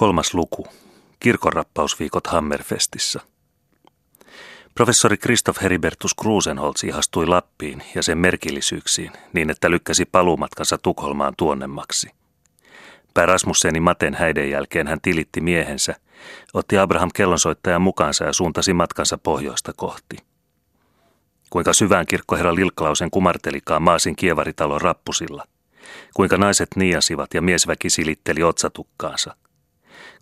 Kolmas luku. Kirkonrappausviikot Hammerfestissä. Professori Christoph Heribertus Krusenholz ihastui Lappiin ja sen merkillisyyksiin niin, että lykkäsi paluumatkansa Tukholmaan tuonnemmaksi. Pää Rasmussenin Maten häiden jälkeen hän tilitti miehensä, otti Abraham kellonsoittajan mukaansa ja suuntasi matkansa pohjoista kohti. Kuinka syvään kirkkoherra Lilklausen kumartelikaan Maasin kievaritalon rappusilla. Kuinka naiset niasivat ja miesväki silitteli otsatukkaansa –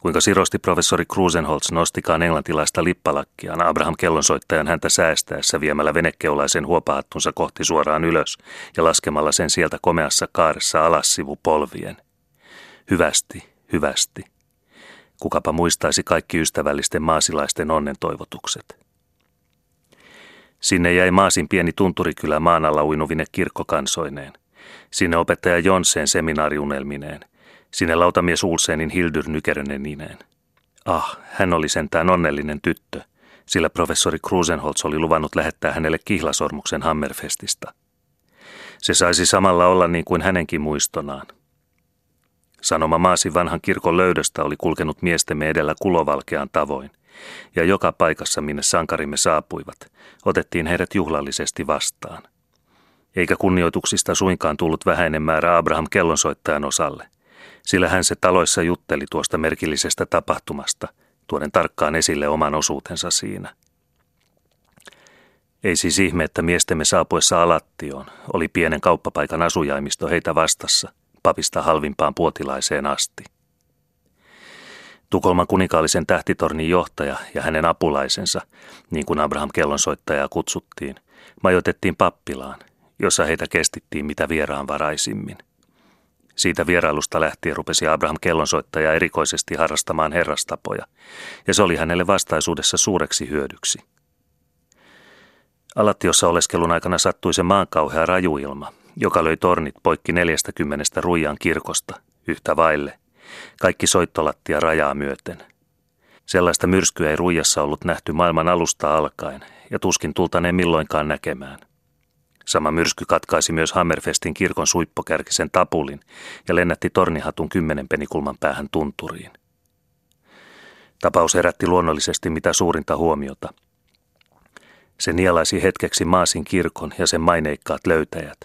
kuinka sirosti professori Krusenholz nostikaan englantilaista lippalakkiaan Abraham kellonsoittajan häntä säästäessä viemällä venekeulaisen huopahattunsa kohti suoraan ylös ja laskemalla sen sieltä komeassa kaaressa alas sivu polvien. Hyvästi, hyvästi. Kukapa muistaisi kaikki ystävällisten maasilaisten onnen toivotukset. Sinne jäi Maasin pieni tunturikylä maan alla uinuvine kirkkokansoineen. Sinne opettaja Jonsen seminaariunelmineen – Sinne lautamies Ulsenin Hildur Nykerenenineen. Ah, hän oli sentään onnellinen tyttö, sillä professori Krusenholz oli luvannut lähettää hänelle kihlasormuksen Hammerfestista. Se saisi samalla olla niin kuin hänenkin muistonaan. Sanoma maasi vanhan kirkon löydöstä oli kulkenut miestemme edellä kulovalkean tavoin, ja joka paikassa, minne sankarimme saapuivat, otettiin heidät juhlallisesti vastaan. Eikä kunnioituksista suinkaan tullut vähäinen määrä Abraham kellonsoittajan osalle – sillä hän se taloissa jutteli tuosta merkillisestä tapahtumasta, tuoden tarkkaan esille oman osuutensa siinä. Ei siis ihme, että miestemme saapuessa Alattioon oli pienen kauppapaikan asujaimisto heitä vastassa, papista halvimpaan puotilaiseen asti. Tukholman kuninkaallisen tähtitornin johtaja ja hänen apulaisensa, niin kuin Abraham kellonsoittajaa kutsuttiin, majoitettiin pappilaan, jossa heitä kestittiin mitä vieraanvaraisimmin. Siitä vierailusta lähtien rupesi Abraham kellonsoittaja erikoisesti harrastamaan herrastapoja, ja se oli hänelle vastaisuudessa suureksi hyödyksi. Alattiossa oleskelun aikana sattui se maankauhea rajuilma, joka löi tornit poikki neljästäkymmenestä ruijan kirkosta, yhtä vaille, kaikki soittolattia rajaa myöten. Sellaista myrskyä ei ruijassa ollut nähty maailman alusta alkaen, ja tuskin tultaneen milloinkaan näkemään. Sama myrsky katkaisi myös Hammerfestin kirkon suippokärkisen tapulin ja lennätti tornihatun kymmenen penikulman päähän tunturiin. Tapaus herätti luonnollisesti mitä suurinta huomiota. Se nielaisi hetkeksi Maasin kirkon ja sen maineikkaat löytäjät.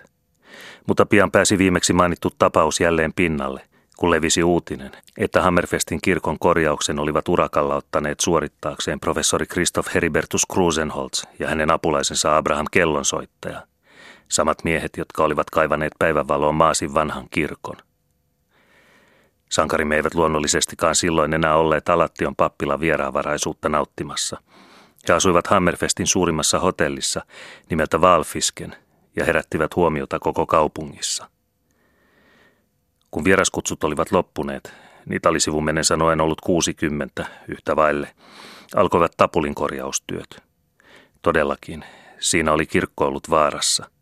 Mutta pian pääsi viimeksi mainittu tapaus jälleen pinnalle, kun levisi uutinen, että Hammerfestin kirkon korjauksen olivat urakalla ottaneet suorittaakseen professori Christoph Heribertus Krusenholz ja hänen apulaisensa Abraham Kellonsoittaja – samat miehet, jotka olivat kaivaneet päivänvaloon Maasin vanhan kirkon. Sankarimme eivät luonnollisestikaan silloin enää olleet Alattion pappilan vieraanvaraisuutta nauttimassa. He asuivat Hammerfestin suurimmassa hotellissa nimeltä Valfisken ja herättivät huomiota koko kaupungissa. Kun vieraskutsut olivat loppuneet, niitä oli sivumennen sanoen ollut 60 yhtä vaille, alkoivat tapulin korjaustyöt. Todellakin, siinä oli kirkko ollut vaarassa.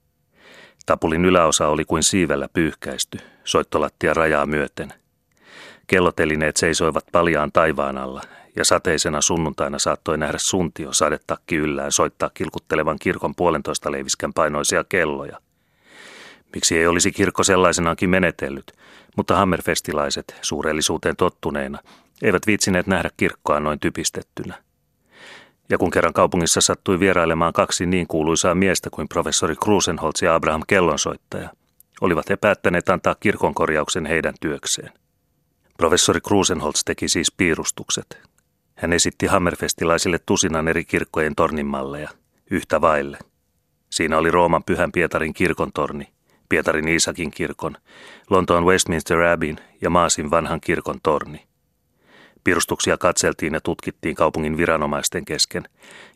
Tapulin yläosa oli kuin siivellä pyyhkäisty, soittolattia rajaa myöten. Kellotelineet seisoivat paljaan taivaan alla, ja sateisena sunnuntaina saattoi nähdä suntio sadetakki yllään soittaa kilkuttelevan kirkon puolentoista leiviskän painoisia kelloja. Miksi ei olisi kirkko sellaisenaankin menetellyt, mutta hammerfestilaiset, suurellisuuteen tottuneina, eivät viitsineet nähdä kirkkoa noin typistettynä – ja kun kerran kaupungissa sattui vierailemaan kaksi niin kuuluisaa miestä kuin professori Krusenholz ja Abraham Kellonsoittaja, olivat he päättäneet antaa kirkonkorjauksen heidän työkseen. Professori Krusenholz teki siis piirustukset. Hän esitti hammerfestilaisille tusinan eri kirkkojen tornimalleja, yhtä vaille. Siinä oli Rooman Pyhän Pietarin kirkon torni, Pietarin Iisakin kirkon, Lontoon Westminster Abbeyn ja Maasin vanhan kirkon torni. Pirustuksia katseltiin ja tutkittiin kaupungin viranomaisten kesken,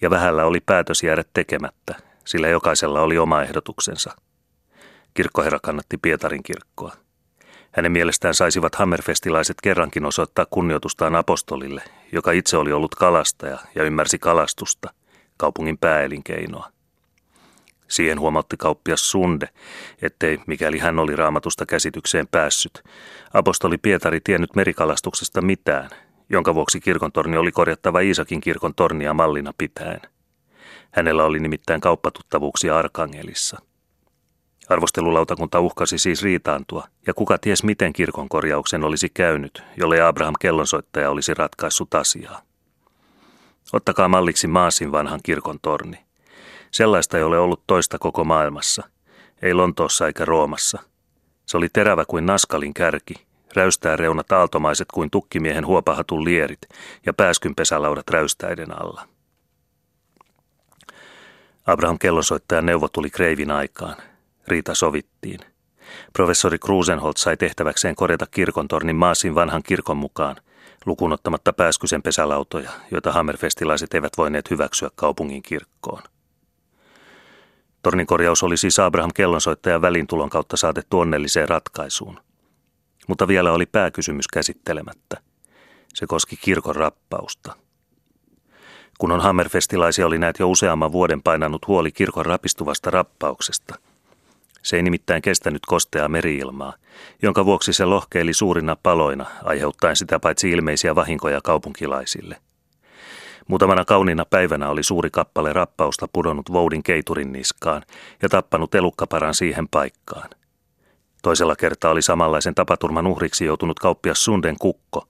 ja vähällä oli päätös jäädä tekemättä, sillä jokaisella oli oma ehdotuksensa. Kirkkoherra kannatti Pietarin kirkkoa. Hänen mielestään saisivat hammerfestilaiset kerrankin osoittaa kunnioitustaan apostolille, joka itse oli ollut kalastaja ja ymmärsi kalastusta, kaupungin pääelinkeinoa. Siihen huomautti kauppias Sunde, ettei, mikäli hän oli raamatusta käsitykseen päässyt, apostoli Pietari tiennyt merikalastuksesta mitään – jonka vuoksi kirkontorni oli korjattava Iisakin kirkon tornia mallina pitäen. Hänellä oli nimittäin kauppatuttavuuksia Arkangelissa. Arvostelulautakunta uhkasi siis riitaantua, ja kuka ties miten kirkon korjauksen olisi käynyt, jolle Abraham kellonsoittaja olisi ratkaissut asiaa. Ottakaa malliksi Maasin vanhan kirkon torni. Sellaista ei ole ollut toista koko maailmassa, ei Lontoossa eikä Roomassa. Se oli terävä kuin naskalin kärki, räystää reunat aaltomaiset kuin tukkimiehen huopahatun lierit ja pääskynpesälaudat räystäiden alla. Abraham kellonsoittajan neuvo tuli kreivin aikaan. Riita sovittiin. Professori Krusenholt sai tehtäväkseen korjata kirkontornin Maasin vanhan kirkon mukaan, lukunottamatta pääskysen pesälautoja, joita hammerfestilaiset eivät voineet hyväksyä kaupungin kirkkoon. Tornin korjaus oli siis Abraham kellonsoittajan välintulon kautta saatettu onnelliseen ratkaisuun. Mutta vielä oli pääkysymys käsittelemättä. Se koski kirkon rappausta – kun on hammerfestilaisia oli näet jo useamman vuoden painanut huoli kirkon rapistuvasta rappauksesta. Se ei nimittäin kestänyt kosteaa meriilmaa, jonka vuoksi se lohkeili suurina paloina, aiheuttaen sitä paitsi ilmeisiä vahinkoja kaupunkilaisille. Muutamana kauniina päivänä oli suuri kappale rappausta pudonnut Voudin keiturin niskaan ja tappanut elukkaparan siihen paikkaan. Toisella kertaa oli samanlaisen tapaturman uhriksi joutunut kauppias Sunden kukko,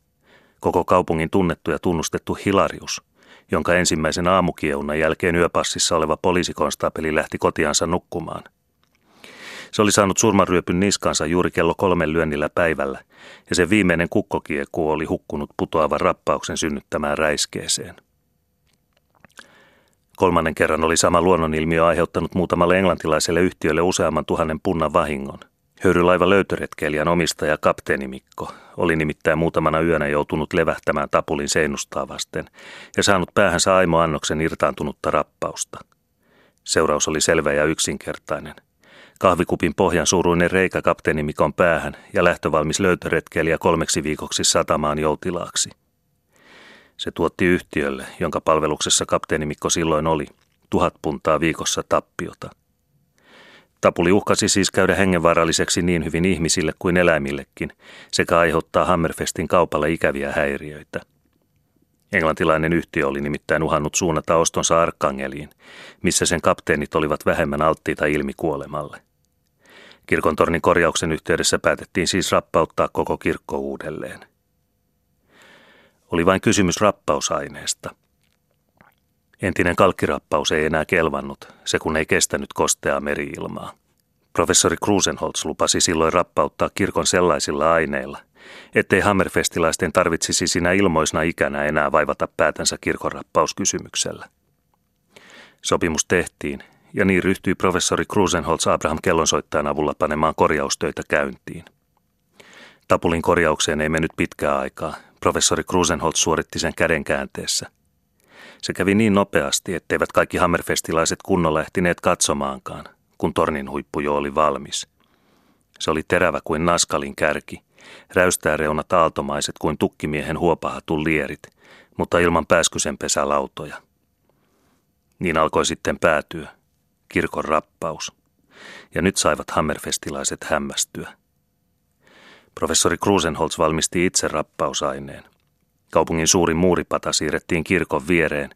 koko kaupungin tunnettu ja tunnustettu Hilarius – jonka ensimmäisen aamukieunan jälkeen yöpassissa oleva poliisikonstaapeli lähti kotiansa nukkumaan. Se oli saanut surmanryöpyn niskansa juuri kello kolmen lyönnillä päivällä, ja sen viimeinen kukkokieku oli hukkunut putoavan rappauksen synnyttämään räiskeeseen. Kolmannen kerran oli sama luonnonilmiö aiheuttanut muutamalle englantilaiselle yhtiölle useamman tuhannen punnan vahingon – Höyrylaiva löytöretkeilijän omistaja kapteeni Mikko oli nimittäin muutamana yönä joutunut levähtämään tapulin seinustaa vasten ja saanut päähänsä aimo annoksen irtaantunutta rappausta. Seuraus oli selvä ja yksinkertainen. Kahvikupin pohjan suuruinen reikä kapteeni Mikon päähän ja lähtövalmis löytöretkeilijä kolmeksi viikoksi satamaan joutilaaksi. Se tuotti yhtiölle, jonka palveluksessa kapteeni Mikko silloin oli, tuhat puntaa viikossa tappiota – Tapuli uhkasi siis käydä hengenvaaralliseksi niin hyvin ihmisille kuin eläimillekin, sekä aiheuttaa Hammerfestin kaupalle ikäviä häiriöitä. Englantilainen yhtiö oli nimittäin uhannut suunnata ostonsa Arkangeliin, missä sen kapteenit olivat vähemmän alttiita ilmikuolemalle. Kirkon tornin korjauksen yhteydessä päätettiin siis rappauttaa koko kirkko uudelleen. Oli vain kysymys rappausaineesta – Entinen kalkkirappaus ei enää kelvannut, se kun ei kestänyt kosteaa meriilmaa. Professori Krusenholz lupasi silloin rappauttaa kirkon sellaisilla aineilla, ettei hammerfestilaisten tarvitsisi sinä ilmoisna ikänä enää vaivata päätänsä kirkonrappauskysymyksellä. Sopimus tehtiin, ja niin ryhtyi professori Krusenholz Abraham kellonsoittajan avulla panemaan korjaustöitä käyntiin. Tapulin korjaukseen ei mennyt pitkää aikaa. Professori Krusenholz suoritti sen käden käänteessä – se kävi niin nopeasti, etteivät kaikki hammerfestilaiset kunnolla ehtineet katsomaankaan, kun tornin huippu jo oli valmis. Se oli terävä kuin naskalin kärki, räystää reunat aaltomaiset kuin tukkimiehen huopahatun lierit, mutta ilman pääskysen pesälautoja. Niin alkoi sitten päätyä, kirkon rappaus. Ja nyt saivat hammerfestilaiset hämmästyä. Professori Krusenholz valmisti itse rappausaineen. Kaupungin suurin muuripata siirrettiin kirkon viereen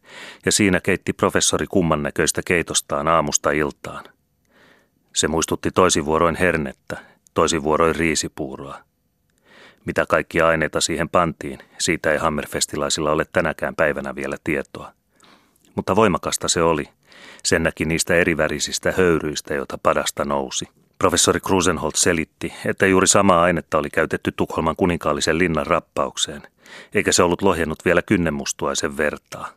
ja siinä keitti professori kumman näköistä keitostaan aamusta iltaan. Se muistutti toisivuoroin hernettä, toisivuoroin riisipuuroa. Mitä kaikkia aineita siihen pantiin, siitä ei hammerfestilaisilla ole tänäkään päivänä vielä tietoa. Mutta voimakasta se oli. Sen näki niistä erivärisistä höyryistä, joita padasta nousi. Professori Krusenholt selitti, että juuri samaa ainetta oli käytetty Tukholman kuninkaallisen linnan rappaukseen – eikä se ollut lohjennut vielä kynnemustuaisen vertaa.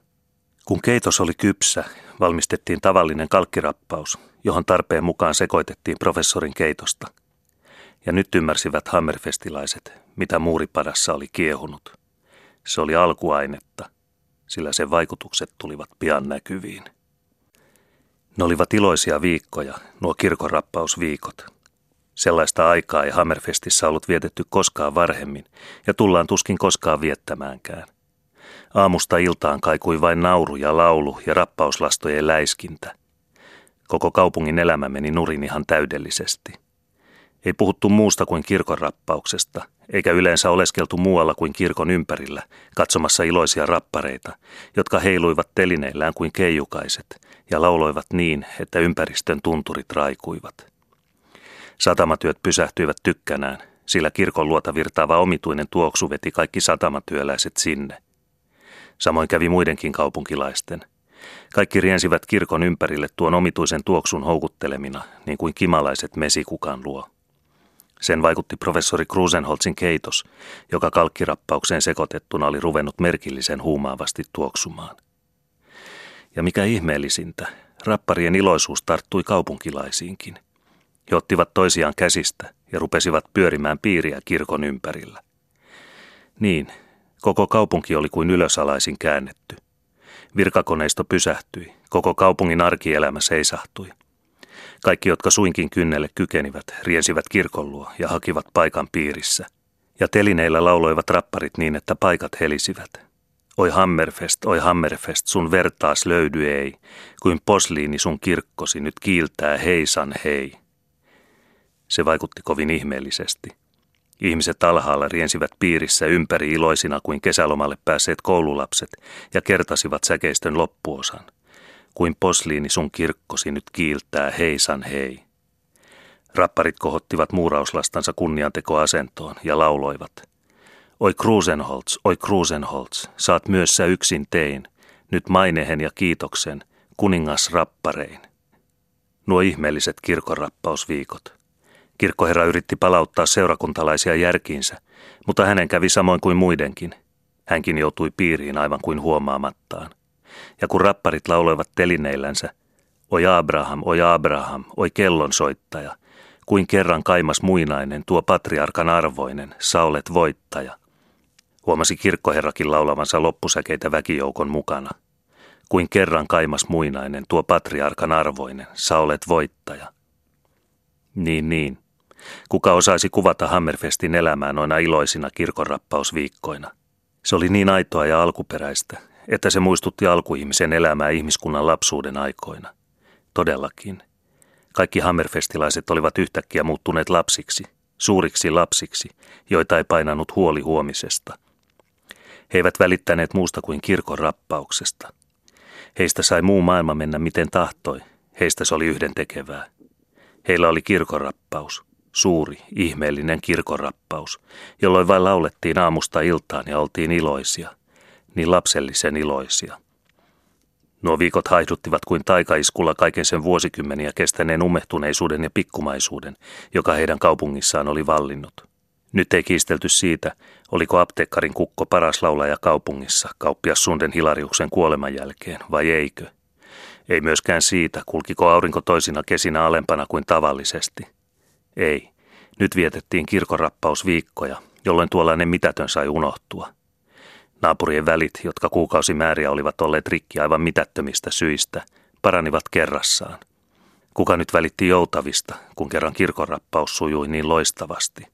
Kun keitos oli kypsä, valmistettiin tavallinen kalkkirappaus, johon tarpeen mukaan sekoitettiin professorin keitosta. Ja nyt ymmärsivät hammerfestilaiset, mitä muuripadassa oli kiehunut. Se oli alkuainetta, sillä sen vaikutukset tulivat pian näkyviin. Ne olivat iloisia viikkoja, nuo kirkonrappausviikot. Sellaista aikaa ei Hammerfestissä ollut vietetty koskaan varhemmin, ja tullaan tuskin koskaan viettämäänkään. Aamusta iltaan kaikui vain nauru ja laulu ja rappauslastojen läiskintä. Koko kaupungin elämä meni nurin ihan täydellisesti. Ei puhuttu muusta kuin kirkon rappauksesta, eikä yleensä oleskeltu muualla kuin kirkon ympärillä, katsomassa iloisia rappareita, jotka heiluivat telineillään kuin keijukaiset ja lauloivat niin, että ympäristön tunturit raikuivat. Satamatyöt pysähtyivät tykkänään, sillä kirkon luota virtaava omituinen tuoksu veti kaikki satamatyöläiset sinne. Samoin kävi muidenkin kaupunkilaisten. Kaikki riensivät kirkon ympärille tuon omituisen tuoksun houkuttelemina, niin kuin kimalaiset mesikukan luo. Sen vaikutti professori Krusenholzin keitos, joka kalkkirappaukseen sekoitettuna oli ruvennut merkillisen huumaavasti tuoksumaan. Ja mikä ihmeellisintä, rapparien iloisuus tarttui kaupunkilaisiinkin. He ottivat toisiaan käsistä ja rupesivat pyörimään piiriä kirkon ympärillä. Niin, koko kaupunki oli kuin ylösalaisin käännetty. Virkakoneisto pysähtyi, koko kaupungin arkielämä seisahtui. Kaikki, jotka suinkin kynnelle kykenivät, riensivät kirkon luo ja hakivat paikan piirissä. Ja telineillä lauloivat rapparit niin, että paikat helisivät. Oi Hammerfest, oi Hammerfest, sun vertaas löydy ei, kuin posliini sun kirkkosi nyt kiiltää heisan hei. Se vaikutti kovin ihmeellisesti. Ihmiset alhaalla riensivät piirissä ympäri iloisina kuin kesälomalle päässeet koululapset ja kertasivat säkeistön loppuosan. Kuin posliini sun kirkkosi nyt kiiltää heisan hei. Rapparit kohottivat muurauslastansa kunniantekoasentoon ja lauloivat. Oi Krusenholz, oi Krusenholz, saat myös sä yksin tein, nyt mainehen ja kiitoksen, kuningas rapparein. Nuo ihmeelliset kirkonrappausviikot. Kirkkoherra yritti palauttaa seurakuntalaisia järkiinsä, mutta hänen kävi samoin kuin muidenkin. Hänkin joutui piiriin aivan kuin huomaamattaan. Ja kun rapparit lauloivat telineillänsä, oi Abraham, oi Abraham, oi kellonsoittaja, kuin kerran kaimas muinainen, tuo patriarkan arvoinen, sä olet voittaja. Huomasi kirkkoherrakin laulavansa loppusäkeitä väkijoukon mukana. Kuin kerran kaimas muinainen, tuo patriarkan arvoinen, sä olet voittaja. Niin, niin. Kuka osaisi kuvata Hammerfestin elämää noina iloisina kirkonrappausviikkoina? Se oli niin aitoa ja alkuperäistä, että se muistutti alkuihmisen elämää ihmiskunnan lapsuuden aikoina. Todellakin. Kaikki Hammerfestilaiset olivat yhtäkkiä muuttuneet lapsiksi, suuriksi lapsiksi, joita ei painanut huoli huomisesta. He eivät välittäneet muusta kuin kirkon rappauksesta. Heistä sai muu maailma mennä miten tahtoi, heistä se oli yhden tekevää. Heillä oli kirkorappaus, suuri, ihmeellinen kirkorappaus, jolloin vain laulettiin aamusta iltaan ja oltiin iloisia, niin lapsellisen iloisia. Nuo viikot haihduttivat kuin taikaiskulla kaiken sen vuosikymmeniä kestäneen umehtuneisuuden ja pikkumaisuuden, joka heidän kaupungissaan oli vallinnut. Nyt ei kiistelty siitä, oliko apteekkarin kukko paras laulaja kaupungissa kauppias Sunden Hilariuksen kuoleman jälkeen vai eikö – ei myöskään siitä, kulkiko aurinko toisina kesinä alempana kuin tavallisesti. Ei. Nyt vietettiin kirkorappausviikkoja, jolloin tuollainen mitätön sai unohtua. Naapurien välit, jotka kuukausimääriä olivat olleet rikki aivan mitättömistä syistä, paranivat kerrassaan. Kuka nyt välitti joutavista, kun kerran kirkorappaus sujui niin loistavasti?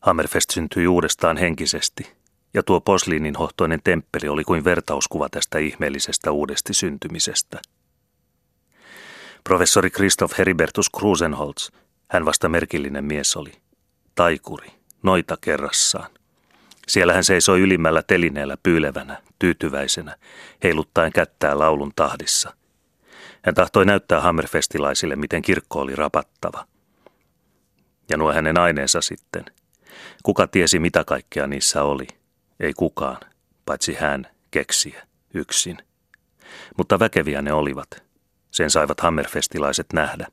Hammerfest syntyi uudestaan henkisesti, ja tuo posliinin hohtoinen temppeli oli kuin vertauskuva tästä ihmeellisestä uudesti syntymisestä – Professori Christoph Heribertus Krusenholz, hän vasta merkillinen mies oli. Taikuri, noita kerrassaan. Siellä hän seisoi ylimmällä telineellä pyylevänä, tyytyväisenä, heiluttaen kättää laulun tahdissa. Hän tahtoi näyttää Hammerfestilaisille, miten kirkko oli rapattava. Ja nuo hänen aineensa sitten. Kuka tiesi, mitä kaikkea niissä oli? Ei kukaan, paitsi hän, keksiä, yksin. Mutta väkeviä ne olivat – sen saivat hammerfestilaiset nähdä.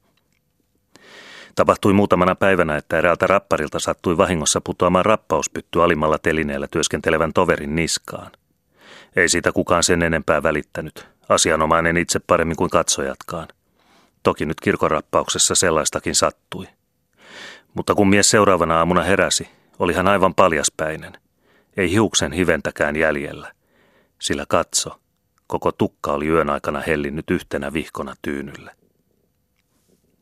Tapahtui muutamana päivänä, että eräältä rapparilta sattui vahingossa putoamaan rappauspytty alimmalla telineellä työskentelevän toverin niskaan. Ei siitä kukaan sen enempää välittänyt, asianomainen itse paremmin kuin katsojatkaan. Toki nyt kirkorappauksessa sellaistakin sattui. Mutta kun mies seuraavana aamuna heräsi, oli hän aivan paljaspäinen. Ei hiuksen hiventäkään jäljellä. Sillä katso, Koko tukka oli yön aikana hellinnyt yhtenä vihkona tyynylle.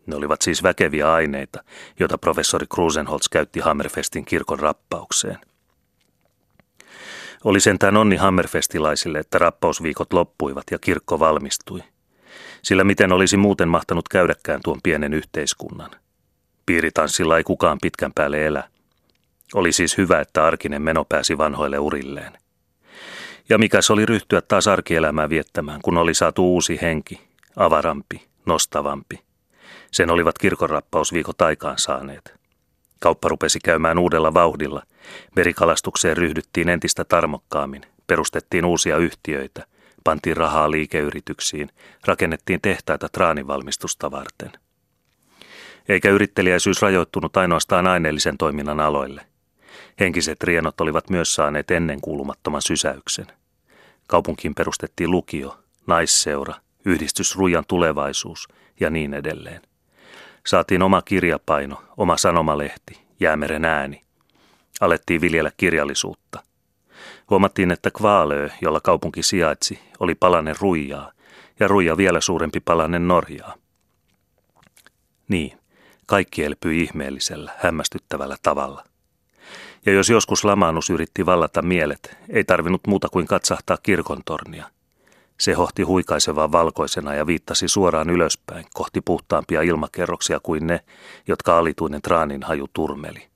Ne olivat siis väkeviä aineita, joita professori Krusenholz käytti Hammerfestin kirkon rappaukseen. Oli sentään onni Hammerfestilaisille, että rappausviikot loppuivat ja kirkko valmistui. Sillä miten olisi muuten mahtanut käydäkään tuon pienen yhteiskunnan. Piiritanssilla ei kukaan pitkän päälle elä. Oli siis hyvä, että arkinen meno pääsi vanhoille urilleen. Ja mikä se oli ryhtyä taas arkielämää viettämään, kun oli saatu uusi henki, avarampi, nostavampi. Sen olivat kirkonrappausviikot aikaan saaneet. Kauppa rupesi käymään uudella vauhdilla. Merikalastukseen ryhdyttiin entistä tarmokkaammin, perustettiin uusia yhtiöitä, pantiin rahaa liikeyrityksiin, rakennettiin tehtaita traanivalmistusta varten. Eikä yrittelijäisyys rajoittunut ainoastaan aineellisen toiminnan aloille. Henkiset rienot olivat myös saaneet ennen kuulumattoman sysäyksen. Kaupunkiin perustettiin lukio, naisseura, yhdistys Ruijan tulevaisuus ja niin edelleen. Saatiin oma kirjapaino, oma sanomalehti, jäämeren ääni. Alettiin viljellä kirjallisuutta. Huomattiin, että Kvaalö, jolla kaupunki sijaitsi, oli palanen ruijaa, ja ruija vielä suurempi palanen Norjaa. Niin, kaikki elpyi ihmeellisellä, hämmästyttävällä tavalla. Ja jos joskus lamaannus yritti vallata mielet, ei tarvinnut muuta kuin katsahtaa kirkontornia – se hohti huikaisevaa valkoisena ja viittasi suoraan ylöspäin kohti puhtaampia ilmakerroksia kuin ne, jotka alituinen traanin haju turmeli.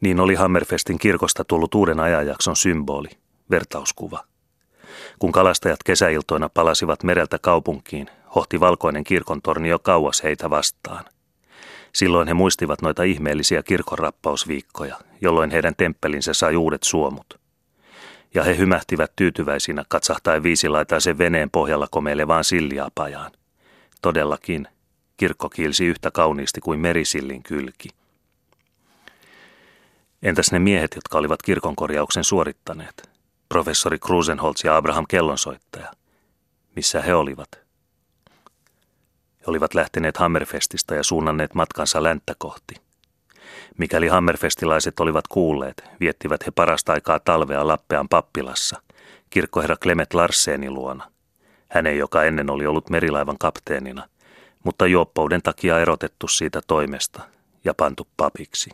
Niin oli Hammerfestin kirkosta tullut uuden ajanjakson symboli, vertauskuva. Kun kalastajat kesäiltoina palasivat mereltä kaupunkiin, hohti valkoinen kirkontorni jo kauas heitä vastaan. Silloin he muistivat noita ihmeellisiä kirkonrappausviikkoja, jolloin heidän temppelinsä sai uudet suomut ja he hymähtivät tyytyväisinä katsahtaen viisilaitaisen veneen pohjalla komeilevaan silliapajaan. Todellakin, kirkko kiilsi yhtä kauniisti kuin merisillin kylki. Entäs ne miehet, jotka olivat kirkonkorjauksen suorittaneet? Professori Krusenholz ja Abraham Kellonsoittaja. Missä he olivat? He olivat lähteneet Hammerfestista ja suunnanneet matkansa länttä kohti – Mikäli hammerfestilaiset olivat kuulleet, viettivät he parasta aikaa talvea Lappean pappilassa, kirkkoherra Clement Larsenin luona. Hänen, joka ennen oli ollut merilaivan kapteenina, mutta juoppouden takia erotettu siitä toimesta ja pantu papiksi.